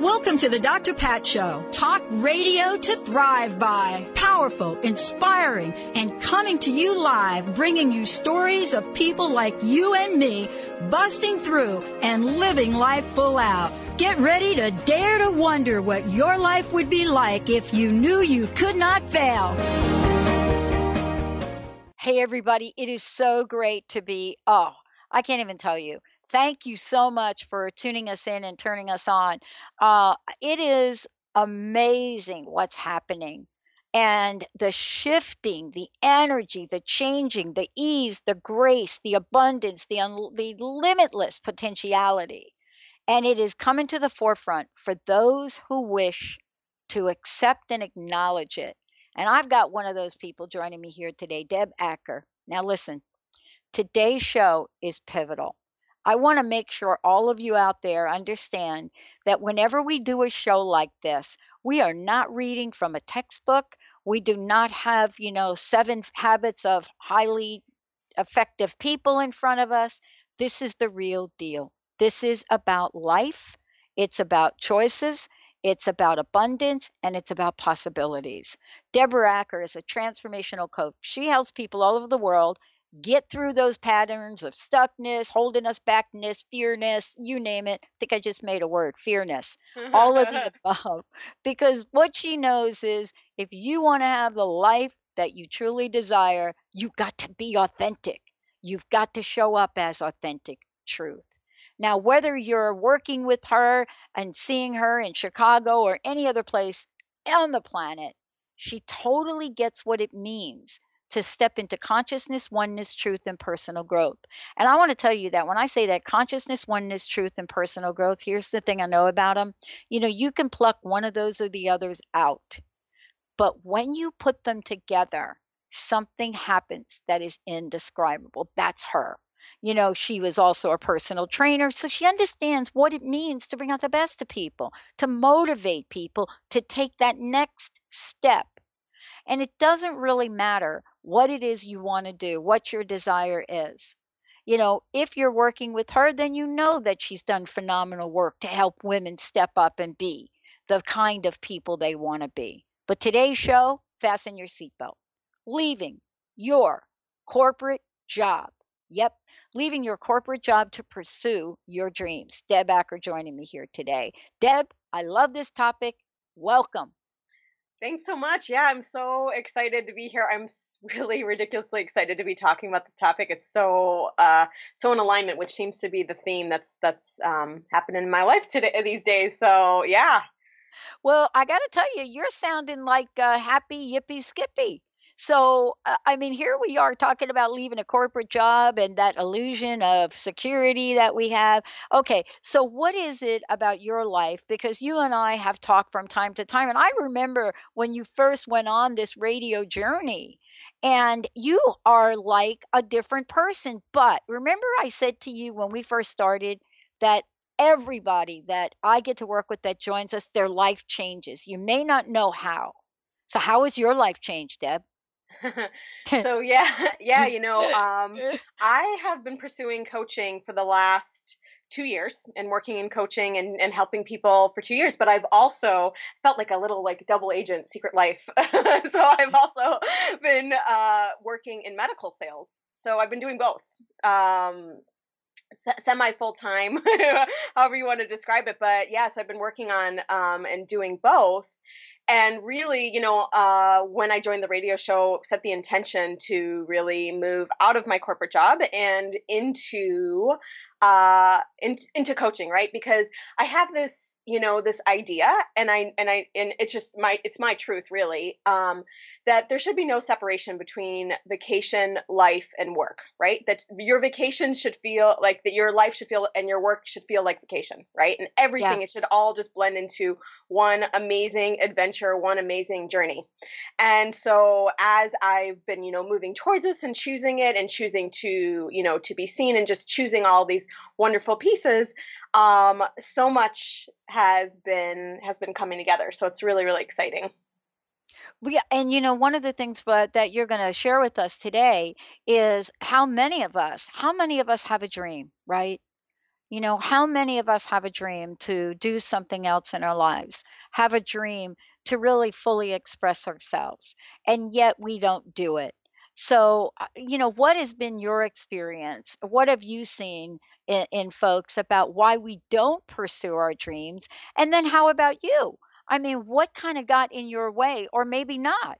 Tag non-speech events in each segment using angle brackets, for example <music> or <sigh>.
Welcome to the Dr. Pat Show. Talk radio to thrive by. Powerful, inspiring, and coming to you live, bringing you stories of people like you and me busting through and living life full out. Get ready to dare to wonder what your life would be like if you knew you could not fail. Hey, everybody, it is so great to be, oh, I can't even tell you thank you so much for tuning us in and turning us on. Uh, it is amazing what's happening and the shifting, the energy, the changing, the ease, the grace, the abundance, the, un- the limitless potentiality. And it is coming to the forefront for those who wish to accept and acknowledge it. And I've got one of those people joining me here today, Deb Acker. Now, listen, today's show is pivotal. I want to make sure all of you out there understand that whenever we do a show like this, we are not reading from a textbook. We do not have, you know, seven habits of highly effective people in front of us. This is the real deal. This is about life, it's about choices, it's about abundance, and it's about possibilities. Deborah Acker is a transformational coach. She helps people all over the world get through those patterns of stuckness, holding us backness, fearness, you name it. I think I just made a word, fearness. All of the <laughs> above. <laughs> Because what she knows is if you want to have the life that you truly desire, you've got to be authentic. You've got to show up as authentic truth. Now, whether you're working with her and seeing her in Chicago or any other place on the planet, she totally gets what it means to step into consciousness, oneness, truth, and personal growth. And I want to tell you that when I say that consciousness, oneness, truth, and personal growth, here's the thing I know about them. You know, you can pluck one of those or the others out. But when you put them together, something happens that is indescribable. That's her. You know, she was also a personal trainer, so she understands what it means to bring out the best of people, to motivate people to take that next step. And it doesn't really matter what it is you want to do, what your desire is. You know, if you're working with her, then you know that she's done phenomenal work to help women step up and be the kind of people they want to be. But today's show, fasten your seatbelt. Leaving your corporate job. Yep, leaving your corporate job to pursue your dreams. Deb Acker joining me here today. Deb, I love this topic. Welcome. Thanks so much. Yeah, I'm so excited to be here. I'm really ridiculously excited to be talking about this topic. It's so uh, so in alignment, which seems to be the theme that's that's um, happening in my life today <laughs> these days. So yeah. Well, I got to tell you, you're sounding like uh, happy yippee skippy. So, uh, I mean, here we are talking about leaving a corporate job and that illusion of security that we have. Okay, so what is it about your life? Because you and I have talked from time to time, and I remember when you first went on this radio journey. And you are like a different person. But remember, I said to you when we first started that everybody that I get to work with that joins us, their life changes. You may not know how. So, how has your life changed, Deb? <laughs> so yeah, <laughs> yeah, you know, <laughs> um, I have been pursuing coaching for the last two years and working in coaching and, and helping people for two years but i've also felt like a little like double agent secret life. So i've also been uh, working in medical sales. So i've been doing both um, semi full time however you want to describe it but yeah so i've been working on um, and doing both and really, you know, uh, when I joined the radio show, set the intention to really move out of my corporate job and into uh in, into coaching right? Because i have this you know this idea and i and i and it's just my it's my truth really um that there should be no separation between vacation life and work right? That your vacation should feel like that your life should feel and your work should feel like vacation right? And everything yeah. it should all just blend into one amazing adventure one amazing journey. And so as i've been you know moving towards this and choosing it and choosing to you know to be seen and just choosing all these wonderful pieces um, so much has been has been coming together. So it's really really exciting. Yeah, and you know, one of the things but that you're going to share with us today is how many of us, how many of us have a dream, right? You know, how many of us have a dream to do something else in our lives, have a dream to really fully express ourselves, and yet we don't do it. So, uh, you know, what has been your experience? What have you seen in, in folks about why we don't pursue our dreams? And then how about you? I mean, what kind of got in your way, or maybe not?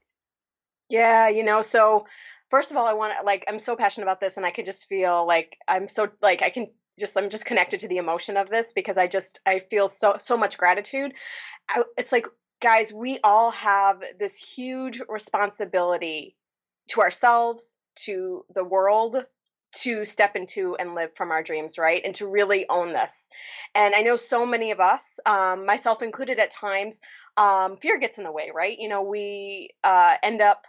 Yeah, you know, so first of all, I want to like I'm so passionate about this, and I could just feel like I'm so like I can just I'm just connected to the emotion of this because I just I feel so so much gratitude. I, it's like guys, we all have this huge responsibility to ourselves, to the world, to step into and live from our dreams, right? And to really own this. And I know so many of us, um, myself included at times, um, fear gets in the way, right? You know, we uh, end up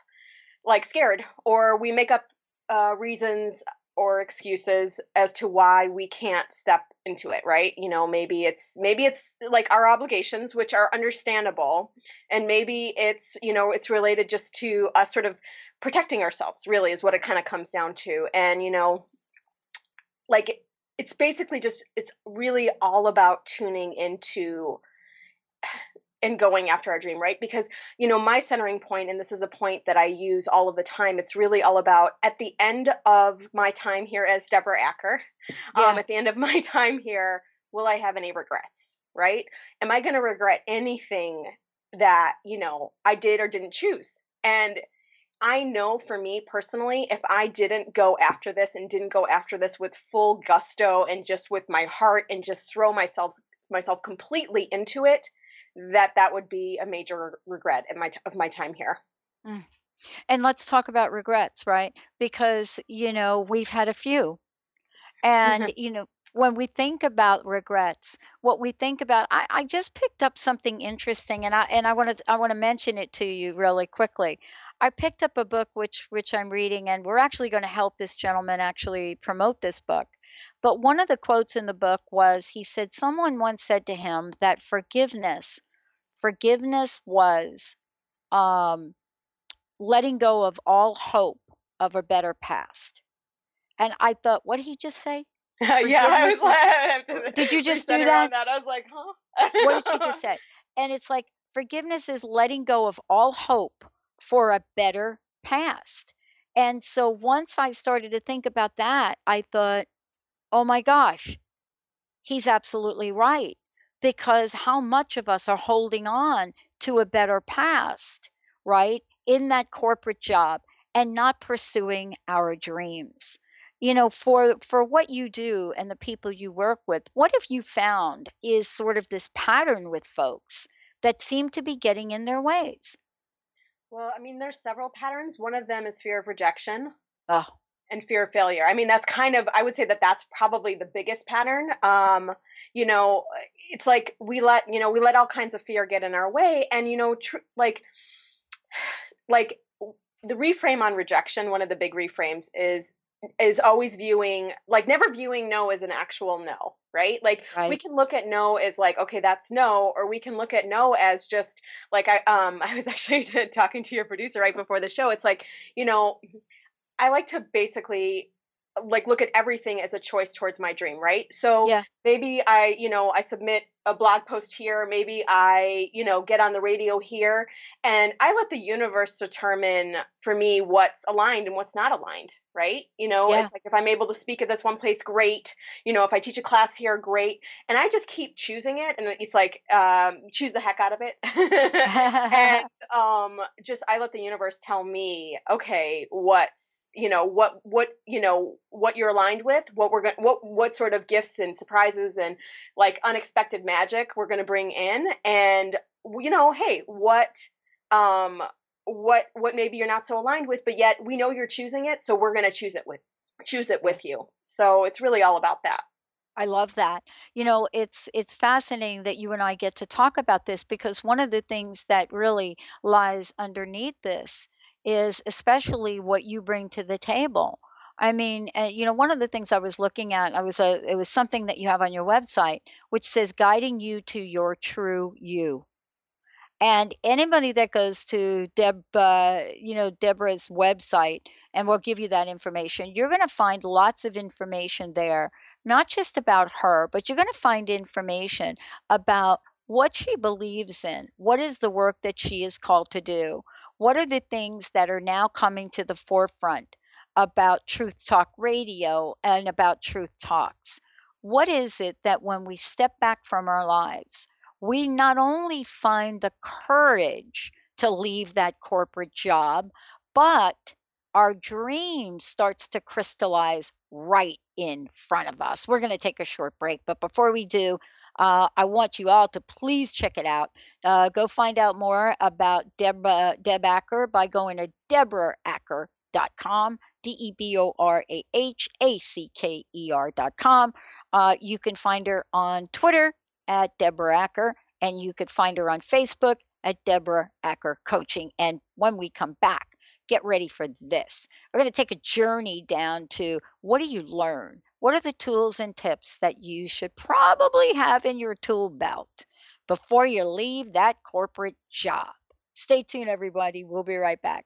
like scared or we make up uh, reasons or excuses as to why we can't step into it right? You know maybe it's maybe it's like our obligations which are understandable and maybe it's you know it's related just to us sort of protecting ourselves really is what it kind of comes down to and you know like it's basically just it's really all about tuning into and going after our dream, right? Because, you know, my centering point, and this is a point that I use all of the time, it's really all about at the end of my time here as Deborah Acker, um, yeah. um, at the end of my <laughs> time here, will I have any regrets, right? Am I going to regret anything that, you know, I did or didn't choose? And I know for me personally, if I didn't go after this and didn't go after this with full gusto and just with my heart and just throw myself myself completely into it, that that would be a major regret of my t- of my time here. Mm. And let's talk about regrets, right? Because you know we've had a few, and you know when we think about regrets, what we think about, I, I just picked up something interesting, and I and I want to I want to mention it to you really quickly. I picked up a book which which I'm reading, and we're actually going to help this gentleman actually promote this book. But one of the quotes in the book was he said, Someone once said to him that forgiveness, forgiveness was um, letting go of all hope of a better past. And I thought, what did he just say? <laughs> yeah, I was like, <laughs> did you just do that? that? I was like, huh? what did you <laughs> just say? And it's like, forgiveness is letting go of all hope for a better past. And so once I started to think about that, I thought, oh my gosh, he's absolutely right. Because how much of us are holding on to a better past, right, in that corporate job and not pursuing our dreams? You know, for for what you do and the people you work with, what have you found is sort of this pattern with folks that seem to be getting in their ways? Well, I mean, there's several patterns. One of them is fear of rejection. Oh, and fear of failure. I mean, that's kind of, I would say that that's probably the biggest pattern. Um, you know, it's like we let, you know, we let all kinds of fear get in our way. And, you know, tr- like, <sighs> like the reframe on rejection, one of the big reframes is, is always viewing, like never viewing no as an actual no, right? Like right. we can look at no as like, okay, that's no, or we can look at no as just like I, um, <laughs> I was actually <laughs> talking to your producer right before the show. It's like, you know, I like to basically like look at everything as a choice towards my dream, right? So yeah. maybe I, you know, I submit a blog post here, maybe I, you know, get on the radio here, and I let the universe determine for me what's aligned and what's not aligned, right? You know, yeah. it's like if I'm able to speak at this one place, great. You know, if I teach a class here, great. And I just keep choosing it, and it's like um, choose the heck out of it, <laughs> and <laughs> um, just I let the universe tell me, okay, what's you know what what you know what you're aligned with, what we're going, what what sort of gifts and surprises and like unexpected magic we're going to bring in, and you know, hey, what um what what maybe you're not so aligned with but yet we know you're choosing it so we're going to choose it with choose it with you so it's really all about that I love that. You know, it's it's fascinating that you and I get to talk about this because one of the things that really lies underneath this is especially what you bring to the table. I mean, uh, you know, one of the things I was looking at, I was a, uh, it was something that you have on your website, which says guiding you to your true you. And anybody that goes to Deb, uh, you know, Deborah's website, and we'll give you that information, you're going to find lots of information there, not just about her, but you're going to find information about what she believes in, what is the work that she is called to do, what are the things that are now coming to the forefront about Truth Talk Radio and about Truth Talks. What is it that when we step back from our lives, we not only find the courage to leave that corporate job, but our dream starts to crystallize right in front of us. We're going to take a short break, but before we do, uh, I want you all to please check it out. Uh, go find out more about Deb, uh, Deb Acker by going to deborahacker.com, D E B O R A H A C K E R.com. Uh, you can find her on Twitter at Deborah Acker, and you could find her on Facebook at Deborah Acker Coaching. And when we come back, get ready for this. We're going to take a journey down to what do you learn? What are the tools and tips that you should probably have in your tool belt before you leave that corporate job? Stay tuned, everybody. We'll be right back.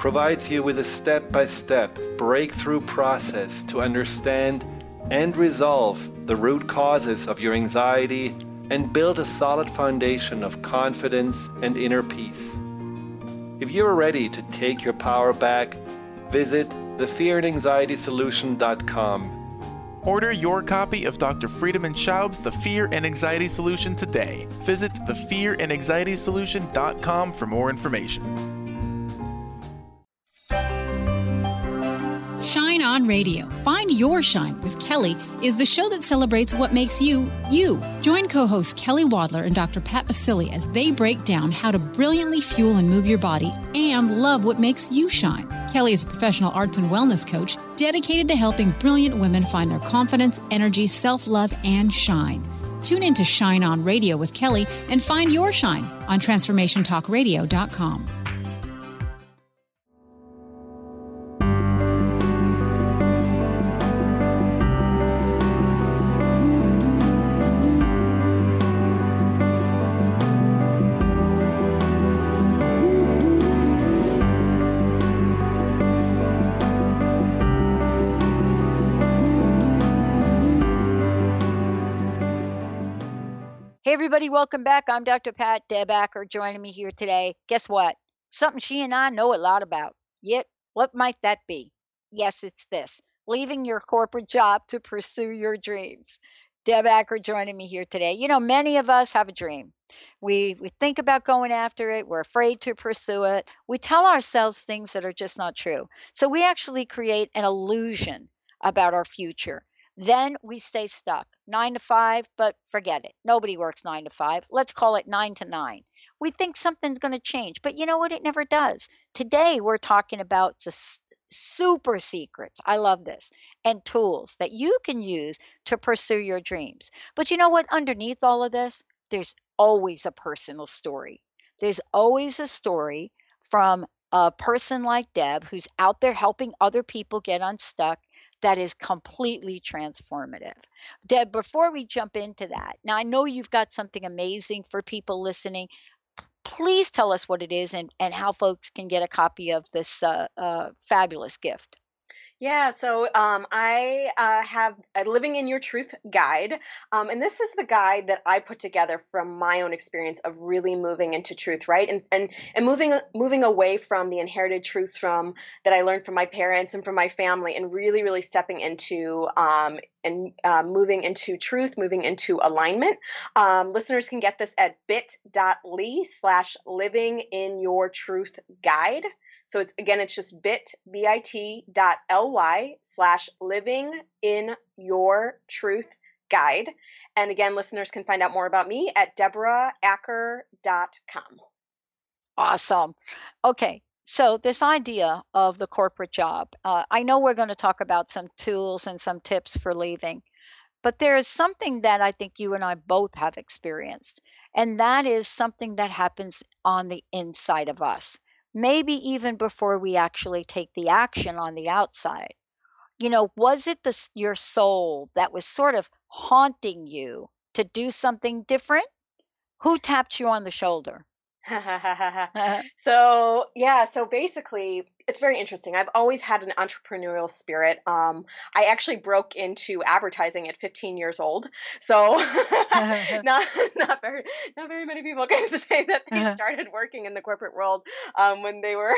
provides you with a step by step breakthrough process to understand and resolve the root causes of your anxiety and build a solid foundation of confidence and inner peace. If you are ready to take your power back, visit thefearandanxietysolution.com. Order your copy of Dr. Friedemann Schaub's The Fear and Anxiety Solution today. Visit thefearandanxietysolution.com for more information. On Radio. Find Your Shine with Kelly is the show that celebrates what makes you, you. Join co hosts Kelly Wadler and Dr. Pat Baccili as they break down how to brilliantly fuel and move your body and love what makes you shine. Kelly is a professional arts and wellness coach dedicated to helping brilliant women find their confidence, energy, self love, and shine. Tune in to Shine On Radio with Kelly and find your shine on TransformationTalkRadio.com. everybody, welcome back. I'm Dr. Pat Deb Acker joining me here today. Guess what? Something she and I know a lot about. Yet, what might that be? Yes, it's this leaving your corporate job to pursue your dreams. Deb Acker joining me here today. You know, many of us have a dream. We we think about going after it. We're afraid to pursue it. We tell ourselves things that are just not true. So we actually create an illusion about our future then we stay stuck. Nine to five, but forget it. Nobody works nine to five. Let's call it nine to nine. We think something's going to change, but you know what? It never does. Today, we're talking about the super secrets. I love this. And tools that you can use to pursue your dreams. But you know what? Underneath all of this, there's always a personal story. There's always a story from a person like Deb who's out there helping other people get unstuck that is completely transformative. Deb, before we jump into that, now I know you've got something amazing for people listening. Please tell us what it is and, and how folks can get a copy of this uh, uh, fabulous gift. Yeah, so um, I uh, have a Living in Your Truth guide. Um, and this is the guide that I put together from my own experience of really moving into truth, right? And, and, and moving, moving away from the inherited truths from that I learned from my parents and from my family and really, really stepping into um, and uh, moving into truth, moving into alignment. Um, listeners can get this at bit.ly slash living in your truth guide. So it's again, it's just bit bit dot ly slash living in your truth guide. And again, listeners can find out more about me at deborahacker.com. Awesome. Okay. So, this idea of the corporate job, uh, I know we're going to talk about some tools and some tips for leaving, but there is something that I think you and I both have experienced, and that is something that happens on the inside of us maybe even before we actually take the action on the outside. You know, was it the, your soul that was sort of haunting you to do something different? Who tapped you on the shoulder? <laughs> <laughs> so yeah so basically it's very interesting. I've always had an entrepreneurial spirit. Um, i actually broke into advertising at 15 years old so <laughs> <laughs> not not very not very many people can <laughs> say that they uh-huh. started working in the corporate world um, when they were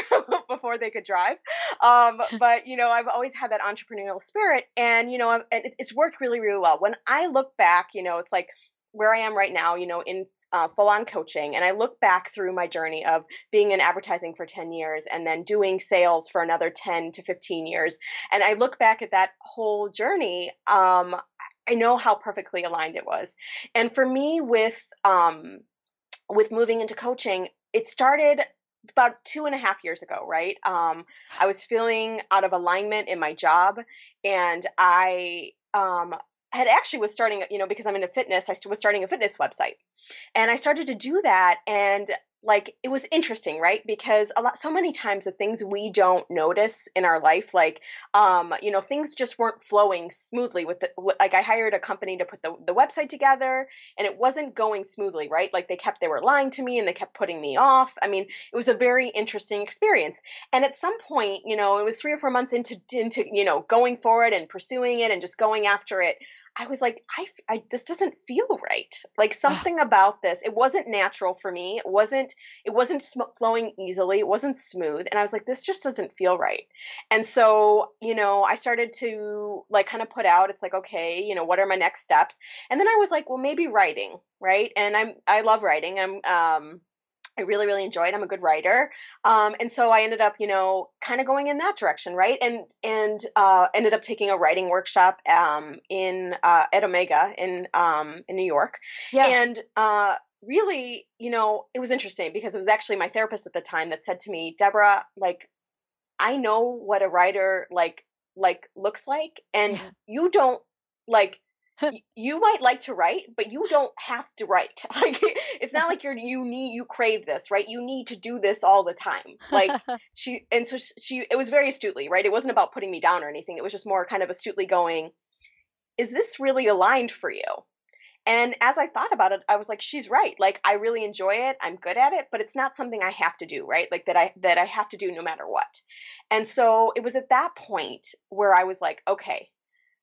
before they could drive. Um, but you know i've always had that entrepreneurial spirit and you know it's worked really really well. When i look back you know it's like where I am right now, you know, in uh, full on coaching. And I look back through my journey of being in advertising for 10 years and then doing sales for another 10 to 15 years. And I look back at that whole journey. Um, I know how perfectly aligned it was. And for me, with um, with moving into coaching, it started about two and a half years ago, right? Um, I was feeling out of alignment in my job, and I um, had actually was starting, you know, because I'm into fitness, I was starting a fitness website. And I started to do that and like it was interesting right? Because a lot so many times the things we don't notice in our life like um you know things just weren't flowing smoothly with the like i hired a company to put the, the website together and it wasn't going smoothly right? Like they kept they were lying to me and they kept putting me off. I mean it was a very interesting experience. And at some point you know it was three or four months into into you know going for it and pursuing it and just going after it I was like, I, I this doesn't feel right. Like something about this, it wasn't natural for me. It wasn't, it wasn't sm- flowing easily. It wasn't smooth. And I was like, this just doesn't feel right. And so, you know, I started to like kind of put out, it's like, okay, you know, what are my next steps? And then I was like, well, maybe writing, right? And I'm, I love writing. I'm, um, I really, really enjoyed. I'm a good writer, um, and so I ended up, you know, kind of going in that direction, right? And and uh, ended up taking a writing workshop um, in uh, at Omega in um, in New York, yeah. and uh, really, you know, it was interesting because it was actually my therapist at the time that said to me, Deborah, like, I know what a writer like like looks like, and yeah. you don't like you might like to write, but you don't have to write. <laughs> Like it's not like you're you need you crave this, right? You need to do this all the time. Like <laughs> she and so she it was very astutely, right? It wasn't about putting me down or anything. It was just more kind of astutely going, is this really aligned for you? And as I thought about it, I was like, she's right. Like I really enjoy it. I'm good at it, but it's not something I have to do, right? Like that I that I have to do no matter what. And so it was at that point where I was like, okay,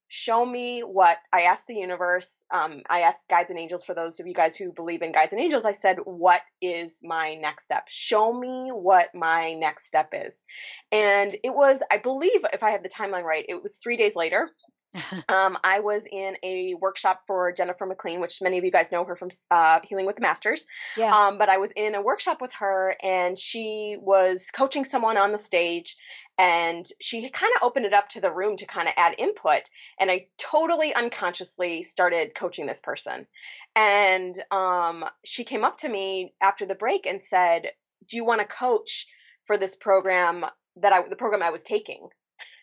show me what I asked the universe. Um, I asked guides and angels for those of you guys who believe in guides and angels. I said, what is my next step? Show me what my next step is. And it was, I believe, if I have the timeline right, it was three days later <laughs> um, I was in a workshop for Jennifer McLean, which many of you guys know her from uh, Healing with the Masters. Yeah. Um, but I was in a workshop with her, and she was coaching someone on the stage, and she kind of opened it up to the room to kind of add input. And I totally unconsciously started coaching this person. And um, she came up to me after the break and said, "Do you want to coach for this program that I the program I was taking?"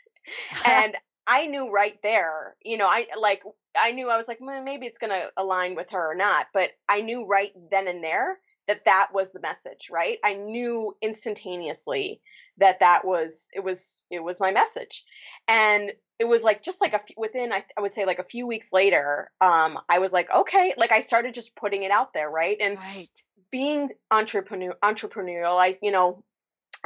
<laughs> and I knew right there, you know, I like I knew I was like, well, maybe it's going to align with her or not, but I knew right then and there that that was the message, right? I knew instantaneously that that was it was it was my message, and it was like just like a few, within I, I would say like a few weeks later, um, I was like, okay, like I started just putting it out there, right? And right. being entrepreneur entrepreneurial, I you know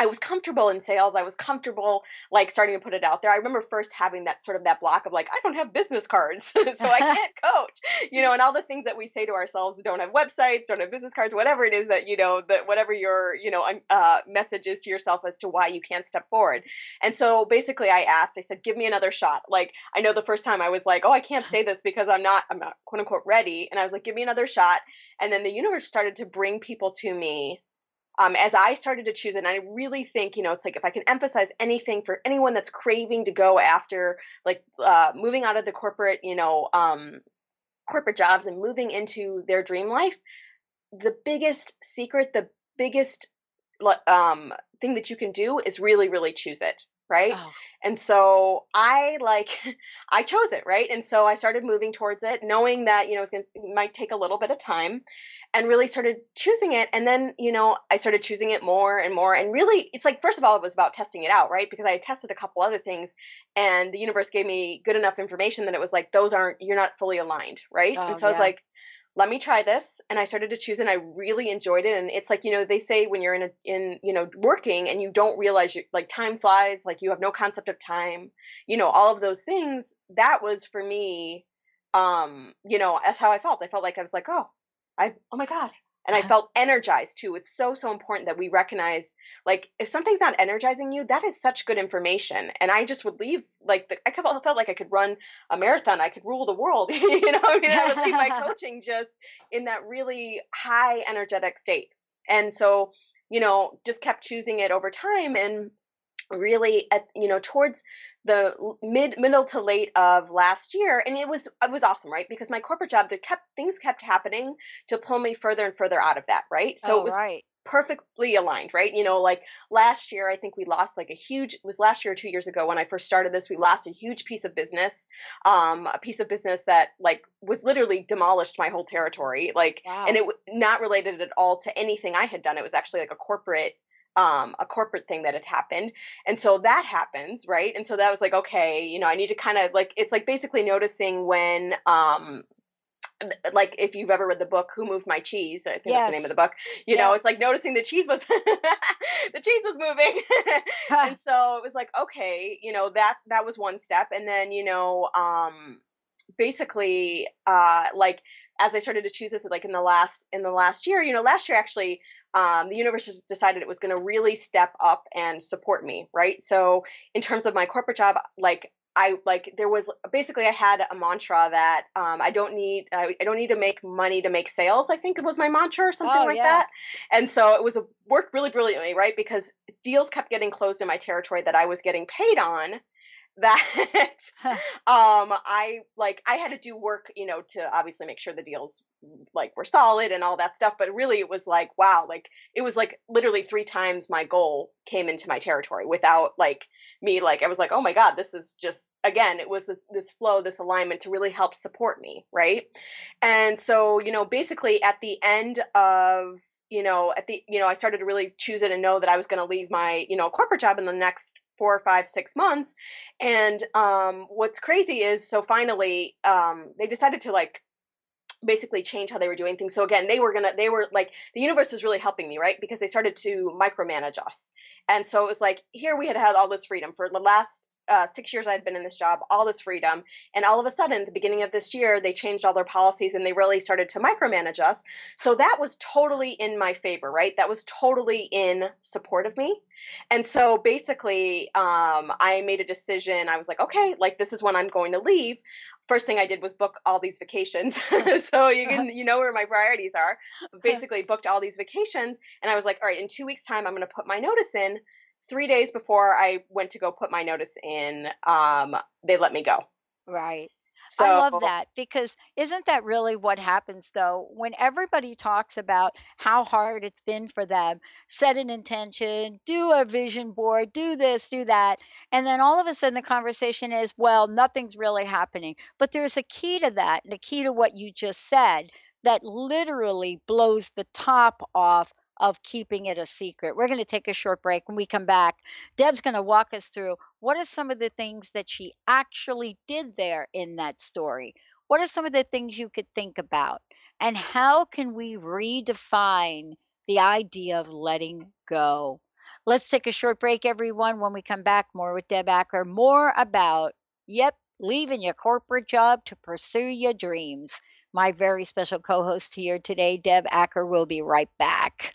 I was comfortable in sales. I was comfortable like starting to put it out there. I remember first having that sort of that block of like, I don't have business cards, <laughs> so I <laughs> can't coach, you know, and all the things that we say to ourselves, we don't have websites, don't have business cards, whatever it is that, you know, that whatever your, you know, uh, message is to yourself as to why you can't step forward. And so basically I asked, I said, give me another shot. Like, I know the first time I was like, oh, I can't say this because I'm not, I'm not quote unquote ready. And I was like, give me another shot. And then the universe started to bring people to me um, as I started to choose it, and I really think, you know, it's like if I can emphasize anything for anyone that's craving to go after, like uh, moving out of the corporate, you know, um, corporate jobs and moving into their dream life, the biggest secret, the biggest um, thing that you can do is really, really choose it right oh. and so i like <laughs> i chose it right and so i started moving towards it knowing that you know it's going to might take a little bit of time and really started choosing it and then you know i started choosing it more and more and really it's like first of all it was about testing it out right because i had tested a couple other things and the universe gave me good enough information that it was like those aren't you're not fully aligned right oh, and so yeah. i was like let me try this and i started to choose and i really enjoyed it and it's like you know they say when you're in a in you know working and you don't realize you like time flies like you have no concept of time you know all of those things that was for me um you know that's how i felt. I felt like i was like oh i oh my god and I felt energized too. It's so so important that we recognize like if something's not energizing you, that is such good information. And I just would leave like the, I felt like I could run a marathon, I could rule the world. <laughs> you know, I mean, I would leave my <laughs> coaching just in that really high energetic state. And so, you know, just kept choosing it over time and really at you know towards the mid middle to late of last year and it was it was awesome right because my corporate job there kept things kept happening to pull me further and further out of that right so oh, it was right. perfectly aligned right you know like last year i think we lost like a huge it was last year or two years ago when i first started this we lost a huge piece of business um a piece of business that like was literally demolished my whole territory like wow. and it was not related at all to anything i had done it was actually like a corporate um, a corporate thing that had happened. And so that happens, right? And so that was like, okay, you know, I need to kind of like, it's like basically noticing when, um, like if you've ever read the book who moved my cheese i think yes. that's the name of the book you know it's like noticing the cheese was <laughs> the cheese was moving <laughs> and so it was like okay you know that that was one step and then you know um basically uh like as i started to choose this like in the last in the last year you know last year actually um, the universe decided it was going to really step up and support me right so in terms of my corporate job like I like there was basically I had a mantra that um, I don't need I, I, don't need to make money to make sales. I think it was my mantra or something oh, like yeah. that. And so it was a, worked really brilliantly, right? Because deals kept getting closed in my territory that I was getting paid on, that <laughs> <laughs> um I like I had to do work, you know, to obviously make sure the deals like were solid and all that stuff, but really it was like wow, like it was like literally 3 times my goal came into my territory without like me like I was like, "Oh my god, this is just again, it was this, this flow, this alignment to really help support me, right?" And so, you know, basically at the end of you know, at the, you know, I started to really choose it and know that I was going to leave my, you know, corporate job in the next four or five, six months. And um, what's crazy is, so finally, um, they decided to like basically change how they were doing things. So again, they were gonna, they were like, the universe was really helping me, right? Because they started to micromanage us. And so it was like, here we had had all this freedom for the last uh, six years I had been in this job, all this freedom. And all of a sudden, at the beginning of this year, they changed all their policies and they really started to micromanage us. So that was totally in my favor, right? That was totally in support of me. And so basically, um, I made a decision. I was like, okay, like this is when I'm going to leave. First thing I did was book all these vacations. <laughs> so you can, you know where my priorities are. Basically, booked all these vacations. And I was like, all right, in two weeks' time, I'm going to put my notice in three days before I went to go put my notice in, um, they let me go. Right. So, I love that because isn't that really what happens though? When everybody talks about how hard it's been for them, set an intention, do a vision board, do this, do that, and then all of a sudden the conversation is, well, nothing's really happening. But there's a key to that, and a key to what you just said that literally blows the top off of keeping it a secret. We're going to take a short break. When we come back, Deb's going to walk us through what are some of the things that she actually did there in that story. What are some of the things you could think about? And how can we redefine the idea of letting go? Let's take a short break, everyone. When we come back, more with Deb Acker, more about, yep, leaving your corporate job to pursue your dreams. My very special co host here today, Deb Acker, will be right back.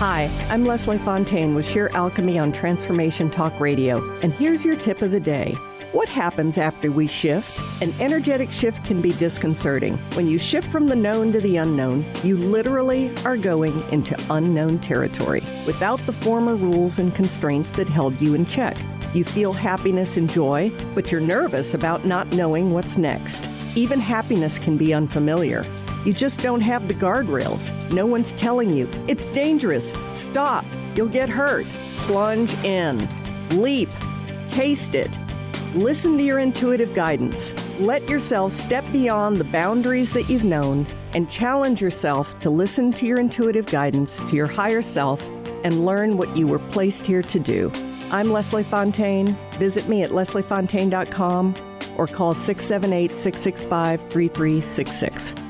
Hi, I'm Leslie Fontaine with Sheer Alchemy on Transformation Talk Radio, and here's your tip of the day. What happens after we shift? An energetic shift can be disconcerting. When you shift from the known to the unknown, you literally are going into unknown territory without the former rules and constraints that held you in check. You feel happiness and joy, but you're nervous about not knowing what's next. Even happiness can be unfamiliar. You just don't have the guardrails. No one's telling you, it's dangerous, stop, you'll get hurt. Plunge in, leap, taste it Listen to your intuitive guidance. Let yourself step beyond the boundaries that you've known and challenge yourself to listen to your intuitive guidance, to your higher self, and learn what you were placed here to do. I'm Leslie Fontaine. Visit me at lesliefontaine.com or call 678 665 3366.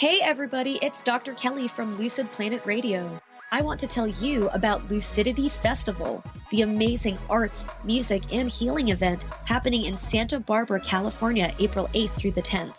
Hey everybody, it's Dr. Kelly from Lucid Planet Radio. I want to tell you about Lucidity Festival, the amazing arts, music, and healing event happening in Santa Barbara, California, April 8th through the 10th.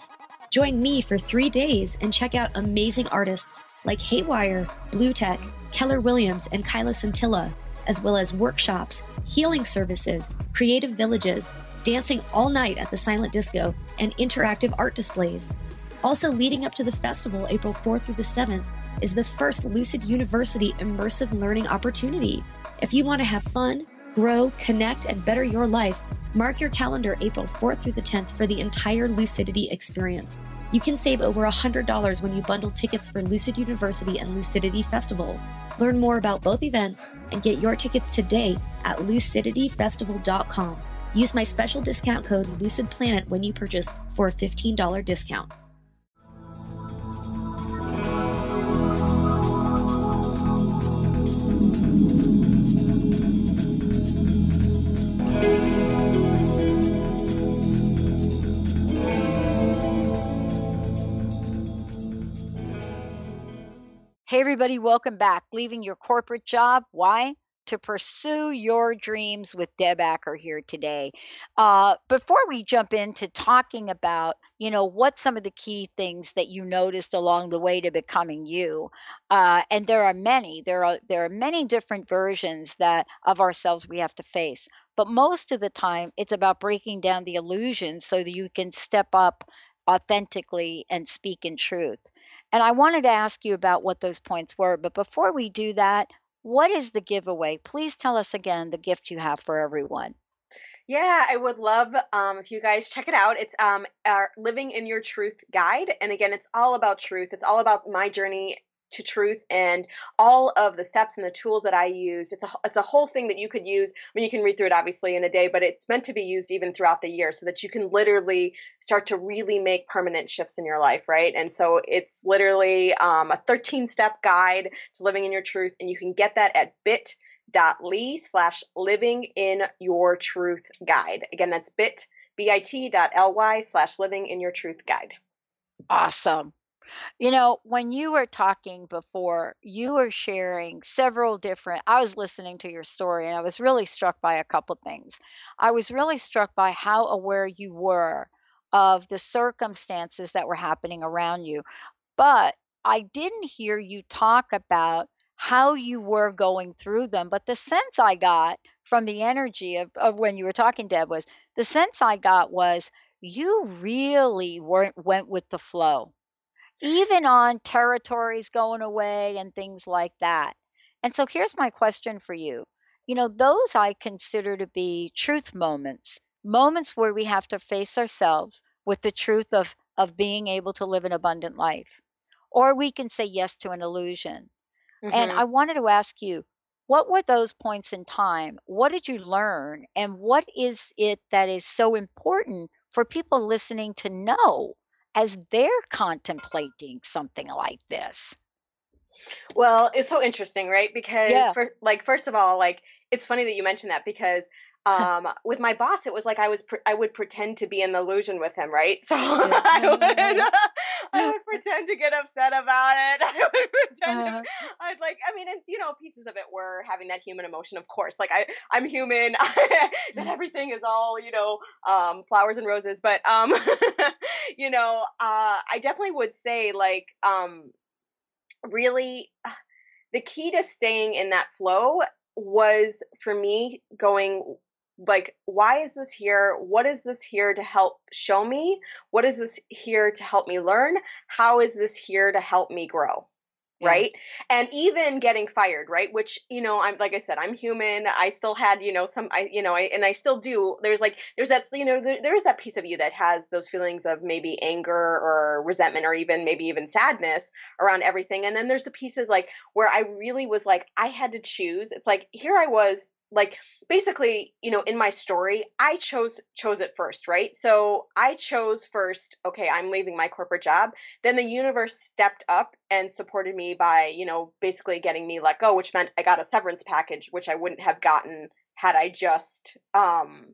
Join me for three days and check out amazing artists like Haywire, Blue Tech, Keller Williams, and Kyla Scintilla, as well as workshops, healing services, creative villages, dancing all night at the silent disco, and interactive art displays. Also, leading up to the festival, April 4th through the 7th, is the first Lucid University immersive learning opportunity. If you want to have fun, grow, connect, and better your life, mark your calendar April 4th through the 10th for the entire Lucidity experience. You can save over $100 when you bundle tickets for Lucid University and Lucidity Festival. Learn more about both events and get your tickets today at lucidityfestival.com. Use my special discount code LucidPlanet when you purchase for a $15 discount. Everybody, welcome back. Leaving your corporate job. Why? To pursue your dreams with Deb Acker here today. Uh, before we jump into talking about, you know, what some of the key things that you noticed along the way to becoming you, uh, and there are many, there are there are many different versions that of ourselves we have to face. But most of the time, it's about breaking down the illusion so that you can step up authentically and speak in truth. And I wanted to ask you about what those points were. But before we do that, what is the giveaway? Please tell us again the gift you have for everyone. Yeah, I would love um, if you guys check it out. It's um, our Living in Your Truth guide. And again, it's all about truth. It's all about my journey to truth and all of the steps and the tools that I use. It's a it's a whole thing that you could use. I mean, you can read through it obviously in a day, but it's meant to be used even throughout the year so that you can literally start to really make permanent shifts in your life, right? And so it's literally um, a 13 step guide to living in your truth, and you can get that at bit bit.ly slash living in your truth guide. Again, that's bit bit.ly slash living in your truth guide. Awesome. You know, when you were talking before, you were sharing several different. I was listening to your story and I was really struck by a couple things. I was really struck by how aware you were of the circumstances that were happening around you. But I didn't hear you talk about how you were going through them. But the sense I got from the energy of, of when you were talking, Deb, was the sense I got was you really weren't went with the flow even on territories going away and things like that. And so here's my question for you. You know, those I consider to be truth moments, moments where we have to face ourselves with the truth of, of being able to live an abundant life. Or we can say yes to an illusion. And Mm-hmm. I wanted to ask you, what were those points in time? What did you learn? And what is it that is so important for people listening to know as they're contemplating something like this? Well, it's so interesting, right? Because Yeah. for like first of all, like it's funny that you mentioned that because um with my boss it was like I was pre- I would pretend to be in the illusion with him, right? <laughs> So <laughs> I would I <laughs> would pretend to get upset about it. I would pretend to, Uh-huh. I'd like I mean it's you know pieces of it were having that human emotion of course. Like I I'm human. that everything is all, you know, um flowers and roses, but um you know, uh I definitely would say like um really <sighs> the key to staying in that flow was for me going like why is this here? What is this here to help show me? What is this here to help me learn? How is this here to help me grow? Yeah. right? And even getting fired right? Which you know i'm like i said i'm human. I still had you know some i you know I, and i still do. There's like there's that you know there, there's that piece of you that has those feelings of maybe anger or resentment or even maybe even sadness around everything. And then there's the pieces like where i really was like i had to choose. It's like here i was like basically you know in my story i chose chose it first right? So i chose first okay i'm leaving my corporate job. Then the universe stepped up and supported me by you know basically getting me let go which meant i got a severance package which i wouldn't have gotten had i just um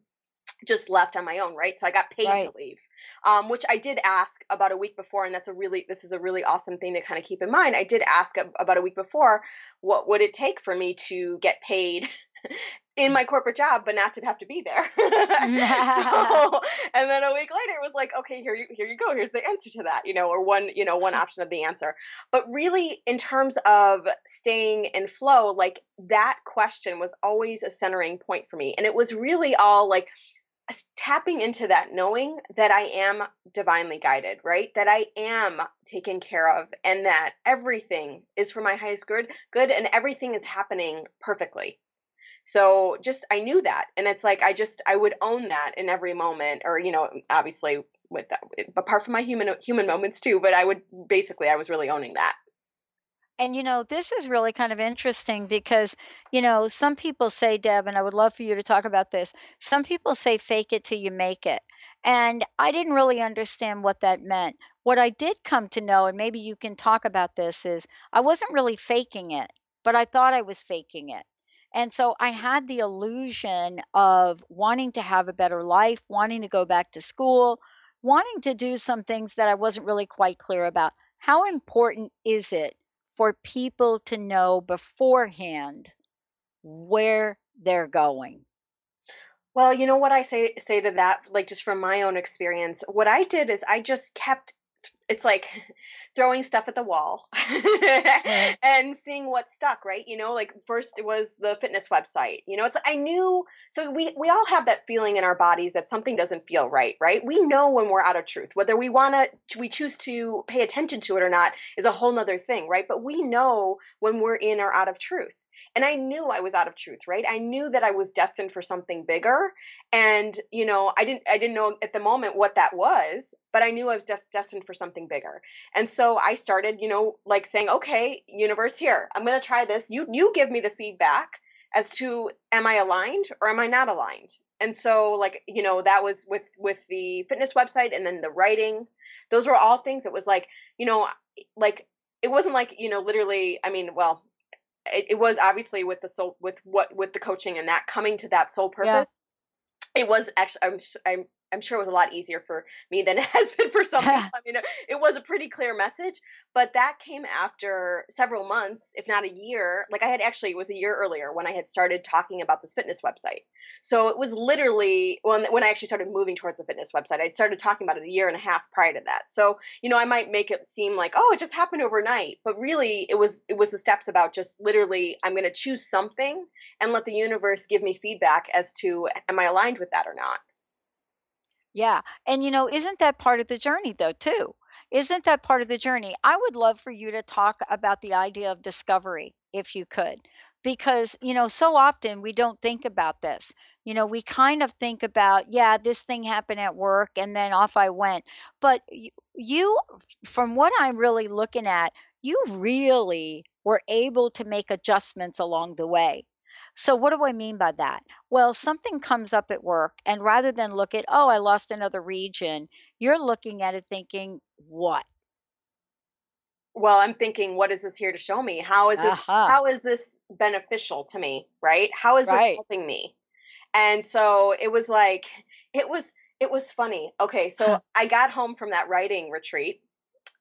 just left on my own right? So i got paid to leave um, which i did ask about a week before and that's a really this is a really awesome thing to kind of keep in mind. I did ask ab- about a week before what would it take for me to get paid in my corporate job but not to have to be there <laughs> <laughs> so and then a week later it was like okay here you here you go here's the answer to that you know or one you know one <laughs> option of the answer but really in terms of staying in flow like that question was always a centering point for me and it was really all like tapping into that knowing that I am divinely guided, right? That I am taken care of and that everything is for my highest good, good and everything is happening perfectly. So just I knew that and it's like I just I would own that in every moment or you know obviously with that apart from my human human moments too, but I would basically I was really owning that. And you know, this is really kind of interesting because, you know, some people say, Deb, and I would love for you to talk about this. Some people say fake it till you make it. And I didn't really understand what that meant. What I did come to know, and maybe you can talk about this, is I wasn't really faking it, but I thought I was faking it. And so I had the illusion of wanting to have a better life, wanting to go back to school, wanting to do some things that I wasn't really quite clear about. How important is it for people to know beforehand where they're going? Well, you know what I say say to that, like just from my own experience, what I did is I just kept it's like <laughs> throwing stuff at the wall <laughs> and seeing what stuck right? You know like first it was the fitness website you know it's i knew so we we all have that feeling in our bodies that something doesn't feel right right? We know when we're out of truth. Whether we want to we choose to pay attention to it or not is a whole nother thing right? But we know when we're in or out of truth and i knew i was out of truth right? I knew that i was destined for something bigger. And you know i didn't i didn't know at the moment what that was but i knew i was just destined for something bigger. And so i started you know like saying okay universe here i'm going to try this. You you give me the feedback as to am i aligned or am i not aligned? And so like you know that was with with the fitness website and then the writing. Those were all things it was like you know like it wasn't like you know literally i mean well it, it was obviously with the soul with what with the coaching and that coming to that soul purpose yeah. it was actually I'm I'm I'm sure it was a lot easier for me than <laughs> it has been for some people. <laughs> I mean, uh, it was a pretty clear message, but that came after several months, if not a year. Like I had actually, it was a year earlier when I had started talking about this fitness website. So it was literally when when I actually started moving towards a fitness website. I started talking about it a year and a half prior to that. So you know, I might make it seem like oh, it just happened overnight, but really, it was it was the steps about just literally, I'm going to choose something and let the universe give me feedback as to am I aligned with that or not. Yeah. And you know, isn't that part of the journey though, too? Isn't that part of the journey? I would love for you to talk about the idea of discovery if you could. Because, you know, so often we don't think about this. You know, we kind of think about, yeah, this thing happened at work and then off I went. But you, from what I'm really looking at, you really were able to make adjustments along the way. So, what do I mean by that? Well, something comes up at work, and rather than look at, oh, I lost another region, you're looking at it thinking, what? Well, I'm thinking, what is this here to show me? How is this? Uh-huh. How is this beneficial to me? Right? How is this helping me? And so it was like, it was, it was funny. Okay, so I got home from that writing retreat,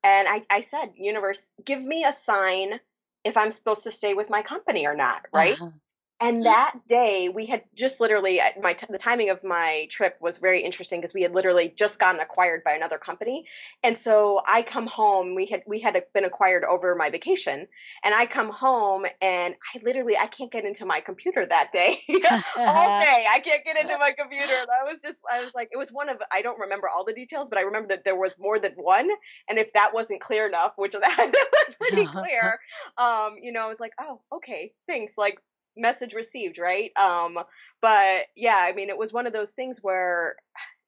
and I, I said, universe, give me a sign if I'm supposed to stay with my company or not, right? Uh-huh. And mm-hmm. that day, we had just literally uh, my t- the timing of my trip was very interesting because we had literally just gotten acquired by another company, and so I come home. We had we had been acquired over my vacation, and I come home and I literally I can't get into my computer that day <laughs> all <laughs> day. I can't get into my computer. That was just I was like it was one of I don't remember all the details, but I remember that there was more than one, and if that wasn't clear enough, which <laughs> that, that was pretty clear, um, you know, I was like, oh, okay, thanks, like message received, right? Um, but yeah, I mean, it was one of those things where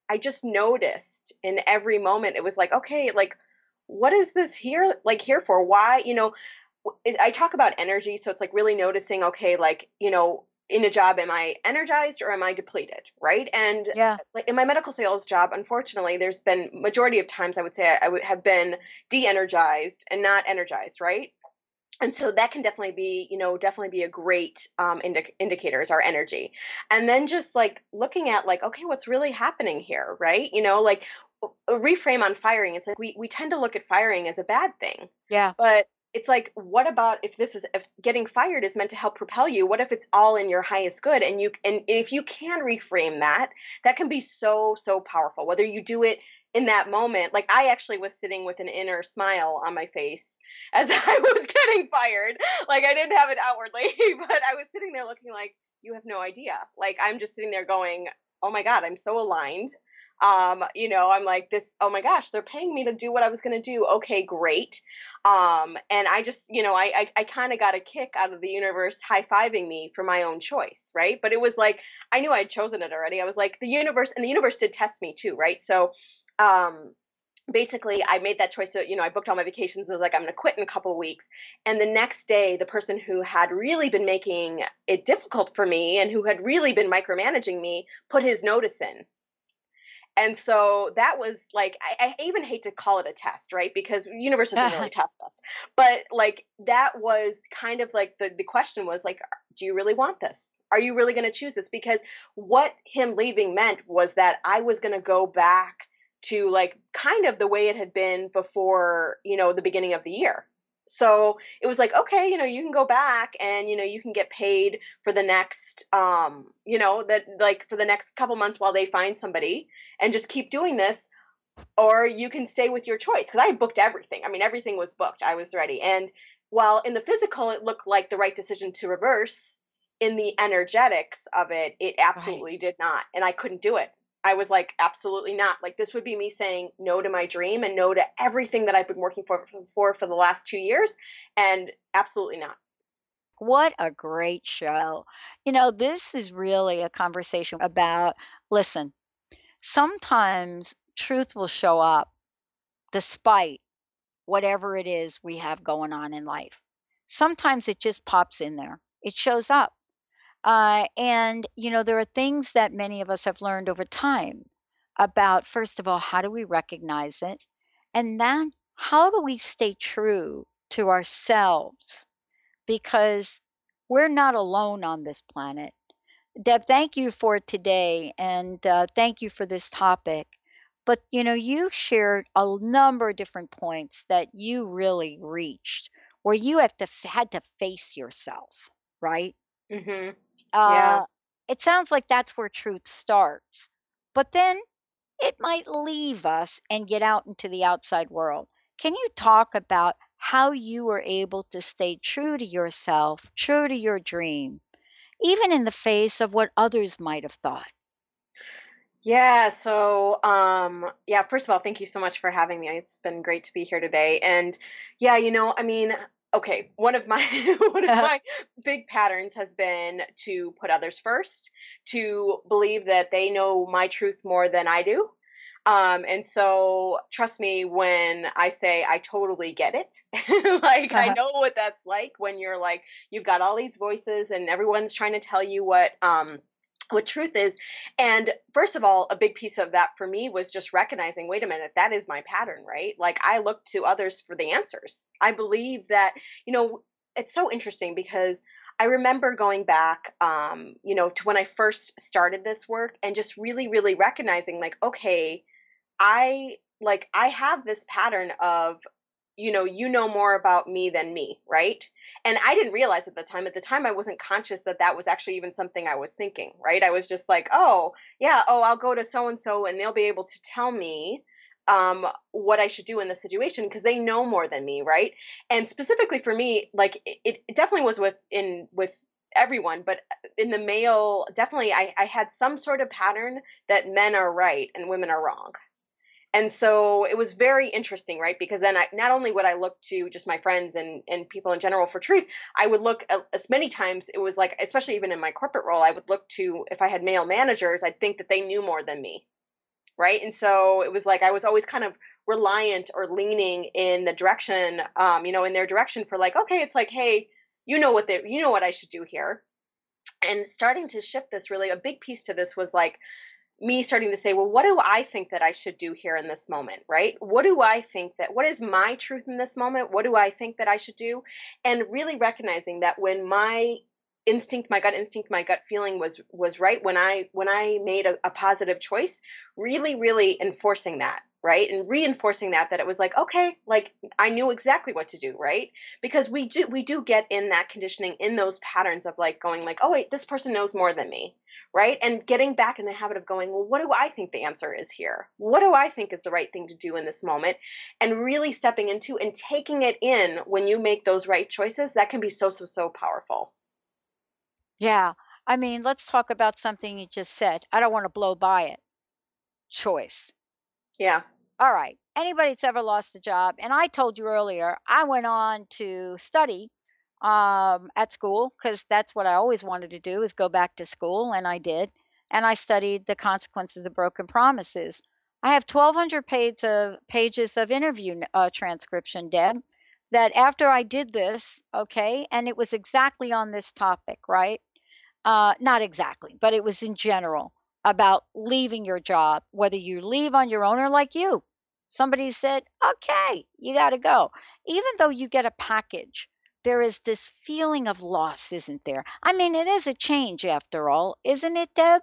I just noticed in every moment, it was like, okay, like, what is this here, like, here for? Why, you know, I talk about energy, so it's like really noticing, okay, like, you know, in a job am i energized or am i depleted right and yeah like in my medical sales job unfortunately there's been majority of times i would say i, I would have been de-energized and not energized right and so that can definitely be you know definitely be a great um, indi- indicator is our energy. And then just like looking at like okay what's really happening here right? You know like a reframe on firing it's like we, we tend to look at firing as a bad thing. Yeah. But it's like what about if this is if getting fired is meant to help propel you what if it's all in your highest good and you and if you can reframe that that can be so so powerful. Whether you do it in that moment, like I actually was sitting with an inner smile on my face <laughs> as I was getting fired. Like I didn't have it outwardly, <laughs> but I was sitting there looking like, you have no idea. Like I'm just sitting there going, oh my God, I'm so aligned. Um, you know, I'm like this, oh my gosh, they're paying me to do what I was gonna do. Okay, great. Um, and I just, you know, I I, I kind of got a kick out of the universe high-fiving me for my own choice, right? But it was like I knew I'd chosen it already. I was like, the universe and the universe did test me too, right? So um basically i made that choice so you know i booked all my vacations was like i'm going to quit in a couple of weeks. And the next day the person who had really been making it difficult for me and who had really been micromanaging me put his notice in. And so that was like I, I even hate to call it a test right? Because universe doesn't really <laughs> test us. But like that was kind of like the, the question was like do you really want this? Are you really going to choose this? Because what him leaving meant was that i was going to go back to like kind of the way it had been before, you know, the beginning of the year. So it was like, okay, you know, you can go back and, you know, you can get paid for the next, um, you know, that like for the next couple months while they find somebody and just keep doing this. Or you can stay with your choice. Cause I booked everything. I mean, everything was booked. I was ready. And while in the physical, it looked like the right decision to reverse, in the energetics of it, it absolutely right. did not. And I couldn't do it. I was like, absolutely not. Like this would be me saying no to my dream and no to everything that I've been working for for for the last two years, and absolutely not. What a great show. You know, this is really a conversation about listen, sometimes truth will show up despite whatever it is we have going on in life. Sometimes it just pops in there, it shows up. Uh, and, you know, there are things that many of us have learned over time about, first of all, how do we recognize it? And then how do we stay true to ourselves? Because we're not alone on this planet. Deb, thank you for today and uh, thank you for this topic. But you know, you shared a number of different points that you really reached where you have to had to face yourself, right? Mm-hmm. Uh, it sounds like that's where truth starts. But then it might leave us and get out into the outside world. Can you talk about how you were able to stay true to yourself, true to your dream, even in the face of what others might have thought? Yeah, so um yeah, first of all, thank you so much for having me. It's been great to be here today. And yeah, you know, I mean, okay one of my <laughs> one of uh-huh. my big patterns has been to put others first to believe that they know my truth more than i do um, and so trust me when i say i totally get it <laughs> like uh-huh. i know what that's like when you're like you've got all these voices and everyone's trying to tell you what um what truth is. And first of all, a big piece of that for me was just recognizing wait a minute, that is my pattern, right? Like I look to others for the answers. I believe that, you know, it's so interesting because I remember going back, um, you know, to when I first started this work and just really, really recognizing, like, okay, I like I have this pattern of you know, you know more about me than me, right? And I didn't realize at the time. At the time, I wasn't conscious that that was actually even something I was thinking, right? I was just like, oh, yeah, oh, I'll go to so and so and they'll be able to tell me um, what I should do in the situation because they know more than me, right? And specifically for me, like it, it definitely was with in with everyone, but in the male, definitely I, I had some sort of pattern that men are right and women are wrong and so it was very interesting right? Because then i not only would i look to just my friends and and people in general for truth i would look as many times it was like especially even in my corporate role i would look to if i had male managers i'd think that they knew more than me right? And so it was like i was always kind of reliant or leaning in the direction um you know in their direction for like okay it's like hey you know what they you know what i should do here. And starting to shift this really a big piece to this was like me starting to say, well, what do I think that I should do here in this moment, right? What do I think that, what is my truth in this moment? What do I think that I should do? And really recognizing that when my instinct my gut instinct my gut feeling was was right when i when i made a, a positive choice really really enforcing that right? And reinforcing that that it was like okay like i knew exactly what to do right? Because we do we do get in that conditioning in those patterns of like going like oh wait this person knows more than me right? And getting back in the habit of going well what do i think the answer is here? What do i think is the right thing to do in this moment? And really stepping into and taking it in when you make those right choices that can be so so so powerful. Yeah. I mean, let's talk about something you just said. I don't want to blow by it. Choice. Yeah. All right. Anybody that's ever lost a job, and I told you earlier, I went on to study um, at school because that's what I always wanted to do is go back to school, and I did. And I studied the consequences of broken promises. I have 1,200 pages of pages of interview uh, transcription, Deb. That after I did this, okay, and it was exactly on this topic, right? Uh, not exactly, but it was in general about leaving your job, whether you leave on your own or like you. Somebody said, okay, you got to go. Even though you get a package, there is this feeling of loss, isn't there? I mean, it is a change after all, isn't it, Deb?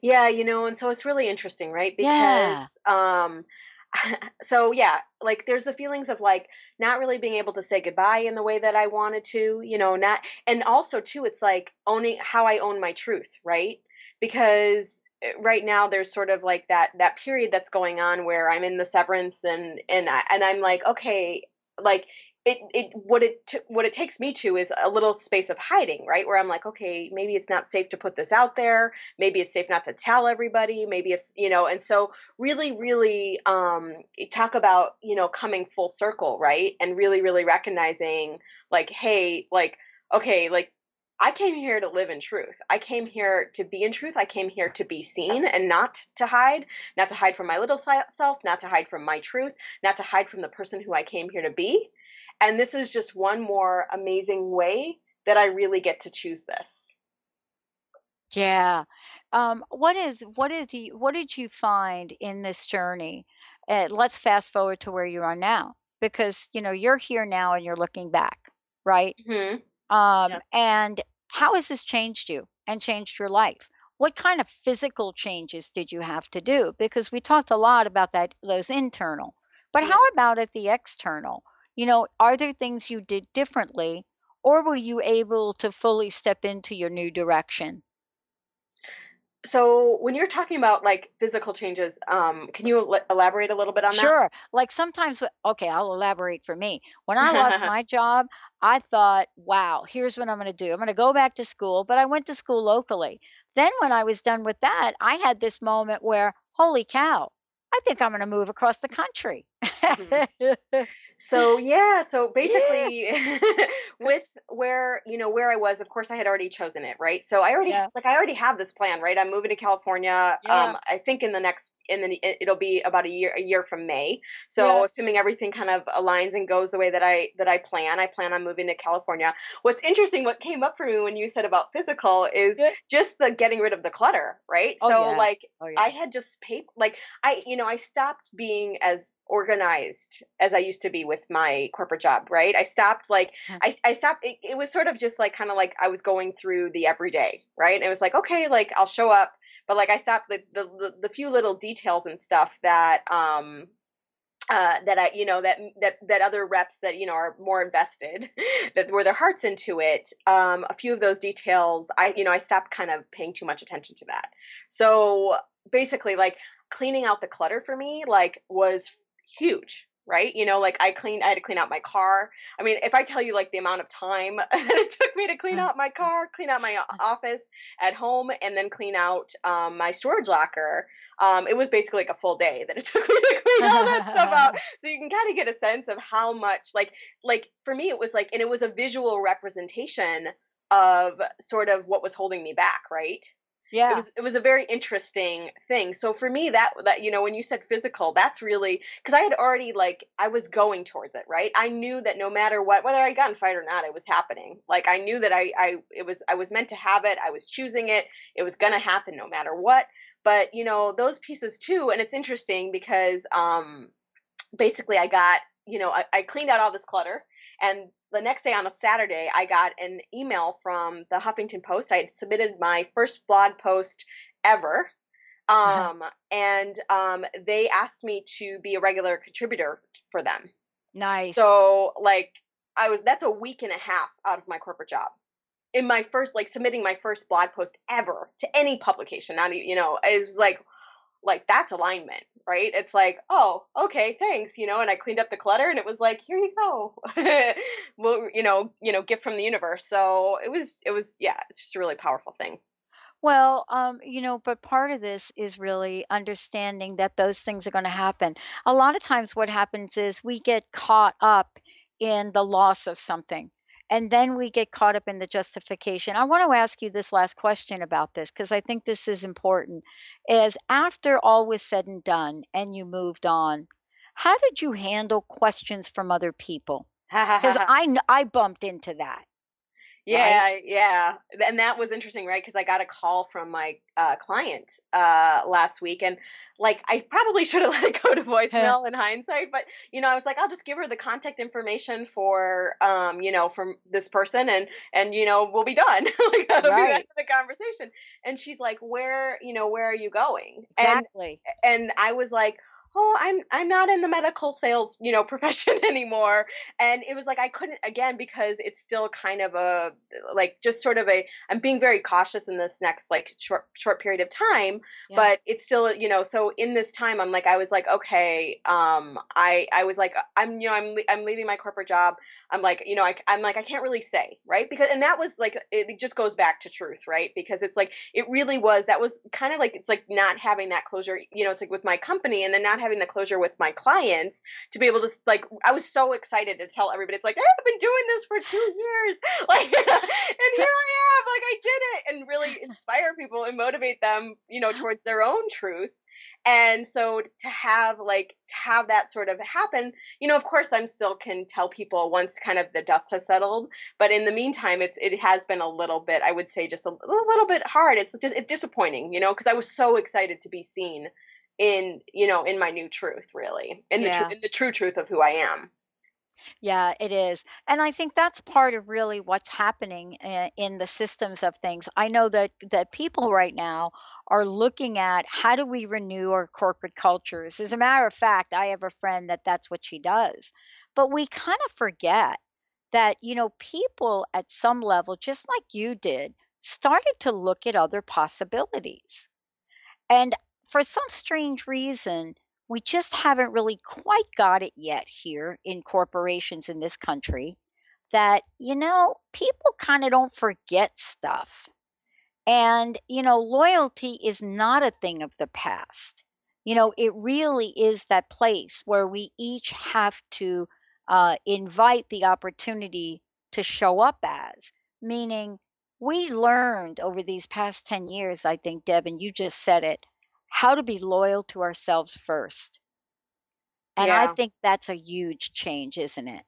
Yeah, you know, and so it's really interesting, right? Yeah. Because um <laughs> so yeah, like there's the feelings of like not really being able to say goodbye in the way that I wanted to, you know, not and also too it's like owning how I own my truth, right? Because eh, right now there's sort of like that that period that's going on where I'm in the severance and and I, and I'm like, okay, like it it what it t- what it takes me to is a little space of hiding right? Where i'm like okay maybe it's not safe to put this out there. Maybe it's safe not to tell everybody. Maybe it's you know and so really really um talk about you know coming full circle right? And really really recognizing like hey like okay like I came here to live in truth. I came here to be in truth. I came here to be seen and not to hide, not to hide from my little self, not to hide from my truth, not to hide from the person who I came here to be. And this is just one more amazing way that I really get to choose this. Yeah. Um, what is what is the what did you find in this journey? Uh, let's fast forward to where you are now, because you know you're here now and you're looking back, right? hmm Um, Yes. and how has this changed you and changed your life? What kind of physical changes did you have to do? Because we talked a lot about that those internal, but how about at the external? You know, are there things you did differently, or were you able to fully step into your new direction? So when you're talking about like physical changes, um, can you el- elaborate a little bit on that? Sure. Like sometimes, okay, I'll elaborate for me. When I lost <laughs> my job, I thought, wow, here's what I'm going to do. I'm going to go back to school, but I went to school locally. Then when I was done with that, I had this moment where, holy cow, I think I'm going to move across the country. Mhm. <laughs> So yeah, so Yeah. basically <laughs> with where, you know, where I was, of course I had already chosen it, right? So I already Yeah. like I already have this plan, right? I'm moving to California. Yeah. Um I think in the next in the it- it'll be about a year a year from May. Yeah. So assuming everything kind of aligns and goes the way that I that I plan, I plan on moving to California. What's interesting what came up for me when you said about physical is Yeah. just the getting rid of the clutter, right? Oh, So yeah. like Oh, I had just paper like I you know I stopped being as organized as I used to be with my corporate job right I stopped like. I, I stopped it, it was sort of just like kind of like I was going through the everyday right and it was like okay like I'll show up but like I stopped the the, the, the few little details and stuff that um uh, that I, you know, that that that other reps that you know are more invested, <laughs> that where their hearts into it. Um, a few of those details, I, you know, I stopped kind of paying too much attention to that. So basically, like cleaning out the clutter for me, like was huge. Right, you know, like I cleaned, I had to clean out my car. I mean, if I tell you like the amount of time <laughs> that it took me to clean out my car, clean out my office at home, and then clean out um, my storage locker, um, it was basically like a full day that it <laughs> took me to clean all that stuff out <laughs> so you can kind of get a sense of how much like like for me it was like and it was a visual representation of sort of what was holding me back right it Yeah. was it was a very interesting thing. So for me that that you know when you said physical that's really because i had already like i was going towards it right? I knew that no matter what whether i got in fight or not it was happening. Like i knew that i i it was i was meant to have it. I was choosing it. It was gonna happen no matter what. But you know those pieces too and it's interesting because um basically I got, you know, I, I cleaned out all this clutter. And the next day on a Saturday, I got an email from the Huffington Post. I had submitted my first blog post ever. Um, and um, they asked me to be a regular contributor for them. Nice. So, like, I was, that's a week and a half out of my corporate job. In my first, like, submitting my first blog post ever to any publication, not, you know, it was like, like that's alignment right? It's like oh okay thanks you know and i cleaned up the clutter and it was like here you go. <laughs> Well you know you know gift from the universe. So it was it was yeah it's just a really powerful thing. Well, um, you know, but part of this is really understanding that those things are going to happen. A lot of times, what happens is we get caught up in the loss of something, and then we get caught up in the justification. I want to ask you this last question about this because I think this is important. Is after all was said and done and you moved on, how did you handle questions from other people? Because <laughs> I I bumped into that, right? Yeah, yeah. And that was interesting, right? Because I got a call from my uh, client uh, last week, and like I probably <laughs> should have let it go to voicemail in hindsight, but you know, I was like, I'll just give her the contact information for, um, you know, from this person, and and you know, we'll be done. <laughs> like that'll be the end Right. of the conversation. And she's like, Where, you know, where are you going? And Exactly. and I was like, oh, I'm I'm not in the medical sales, you know, <laughs> profession anymore. And it was like I couldn't again because it's still kind of a like just sort of a I'm being very cautious in this next like short short period of time, Yeah. but it's still, you know, so in this time I'm like I was like, okay, um I I was like I'm you know, I'm I'm leaving my corporate job. I'm like, you know, I I'm like I can't really say, right? Because and that was like it just goes back to truth, right? Because it's like it really was that was kind of like it's like not having that closure you know it's like with my company and then not having the closure with my clients to be able to like i was so excited to tell everybody it's like i've been doing this for two years. <laughs> Like and here i am like i did it and really inspire people and motivate them you know towards their own truth. And so to have like to have that sort of happen you know of course i'm still can tell people once kind of the dust has settled but in the meantime it's it has been a little bit i would say just a, a little bit hard. It's just it's disappointing you know because i was so excited to be seen in you know in my new truth really in the tr- in the true truth of who i am Yeah, it is. And I think that's part of really what's happening uh, in the systems of things. I know that that people right now are looking at how do we renew our corporate cultures. As a matter of fact, I have a friend that that's what she does. But we kind of forget that, you know, people at some level, just like you did, started to look at other possibilities. And for some strange reason, we just haven't really quite got it yet here in corporations in this country that, you know, people kind of don't forget stuff. And, you know, loyalty is not a thing of the past. You know, it really is that place where we each have to uh, invite the opportunity to show up as, meaning we learned over these past 10 years, I think, Deb, and you just said it, how to be loyal to ourselves first. And I think that's a huge change, isn't it?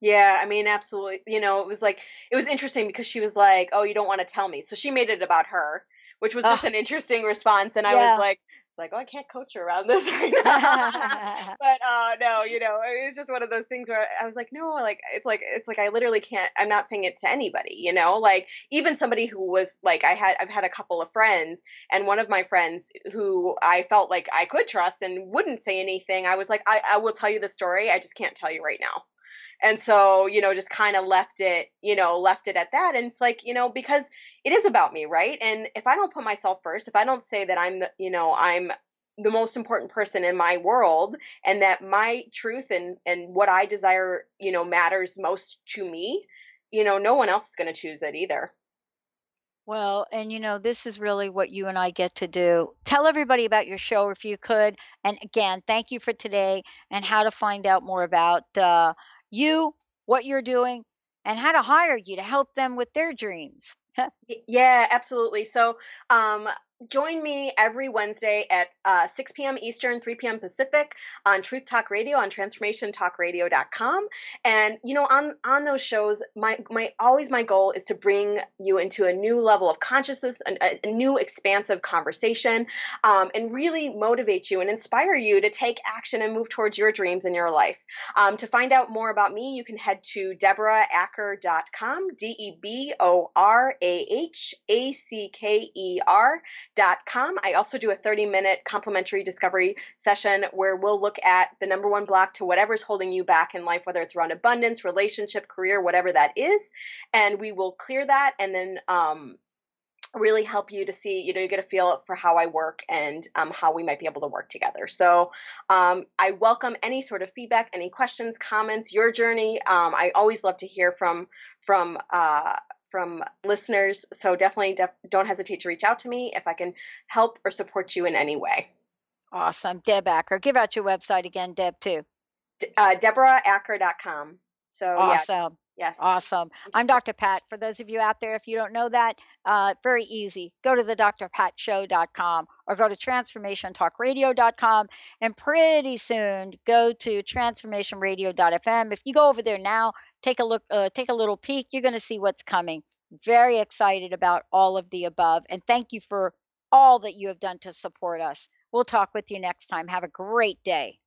Yeah, I mean, absolutely. You know, it was like it was interesting because she was like, "Oh, you don't want to tell me," so she made it about her, which was just Oh, an interesting response. And I was like, "It's like, oh, I can't coach her around <laughs> this right now." <laughs> but uh, no, you know, it was just one of those things where I was like, "No, like it's like it's like I literally can't. I'm not saying it to anybody, you know, like even somebody who was like I had I've had a couple of friends, and one of my friends who I felt like I could trust and wouldn't say anything. I was like, I, I will tell you the story. I just can't tell you right now and so you know just kind of left it you know left it at that and it's like you know because it is about me right and if i don't put myself first if i don't say that i'm the you know i'm the most important person in my world and that my truth and and what i desire you know matters most to me you know no one else is going to choose it either Well, and you know, this is really what you and I get to do. Tell everybody about your show if you could. And again, thank you for today and how to find out more about uh, you, what you're doing, and how to hire you to help them with their dreams. <laughs> Yeah, absolutely. So, um, join me every Wednesday at uh, 6 p.m. Eastern, 3 p.m. Pacific on Truth Talk Radio on TransformationTalkRadio.com. And you know, on on those shows, my my always my goal is to bring you into a new level of consciousness, a, a new expansive conversation, um, and really motivate you and inspire you to take action and move towards your dreams in your life. Um, to find out more about me, you can head to deborahacker.com, D E B O R A H A C K E R.com. I also do a 30 minute complimentary discovery session where we'll look at the number one block to whatever's holding you back in life, whether it's around abundance, relationship, career, whatever that is. And we will clear that and then, um, really help you to see, you know, you get a feel for how I work and um, how we might be able to work together. So um, I welcome any sort of feedback, any questions, comments, your journey. Um, I always love to hear from from uh, from listeners. So definitely def- don't hesitate to reach out to me if I can help or support you in any way. Awesome. Deb Acker. Give out your website again, Deb, too. D- uh, DeborahAcker.com. So awesome. Yeah. Yes. Awesome. I'm Dr. Pat. For those of you out there, if you don't know that, uh, very easy. Go to the drpatshow.com or go to transformationtalkradio.com and pretty soon go to transformationradio.fm. If you go over there now, take a look, uh, take a little peek, you're going to see what's coming. Very excited about all of the above. And thank you for all that you have done to support us. We'll talk with you next time. Have a great day.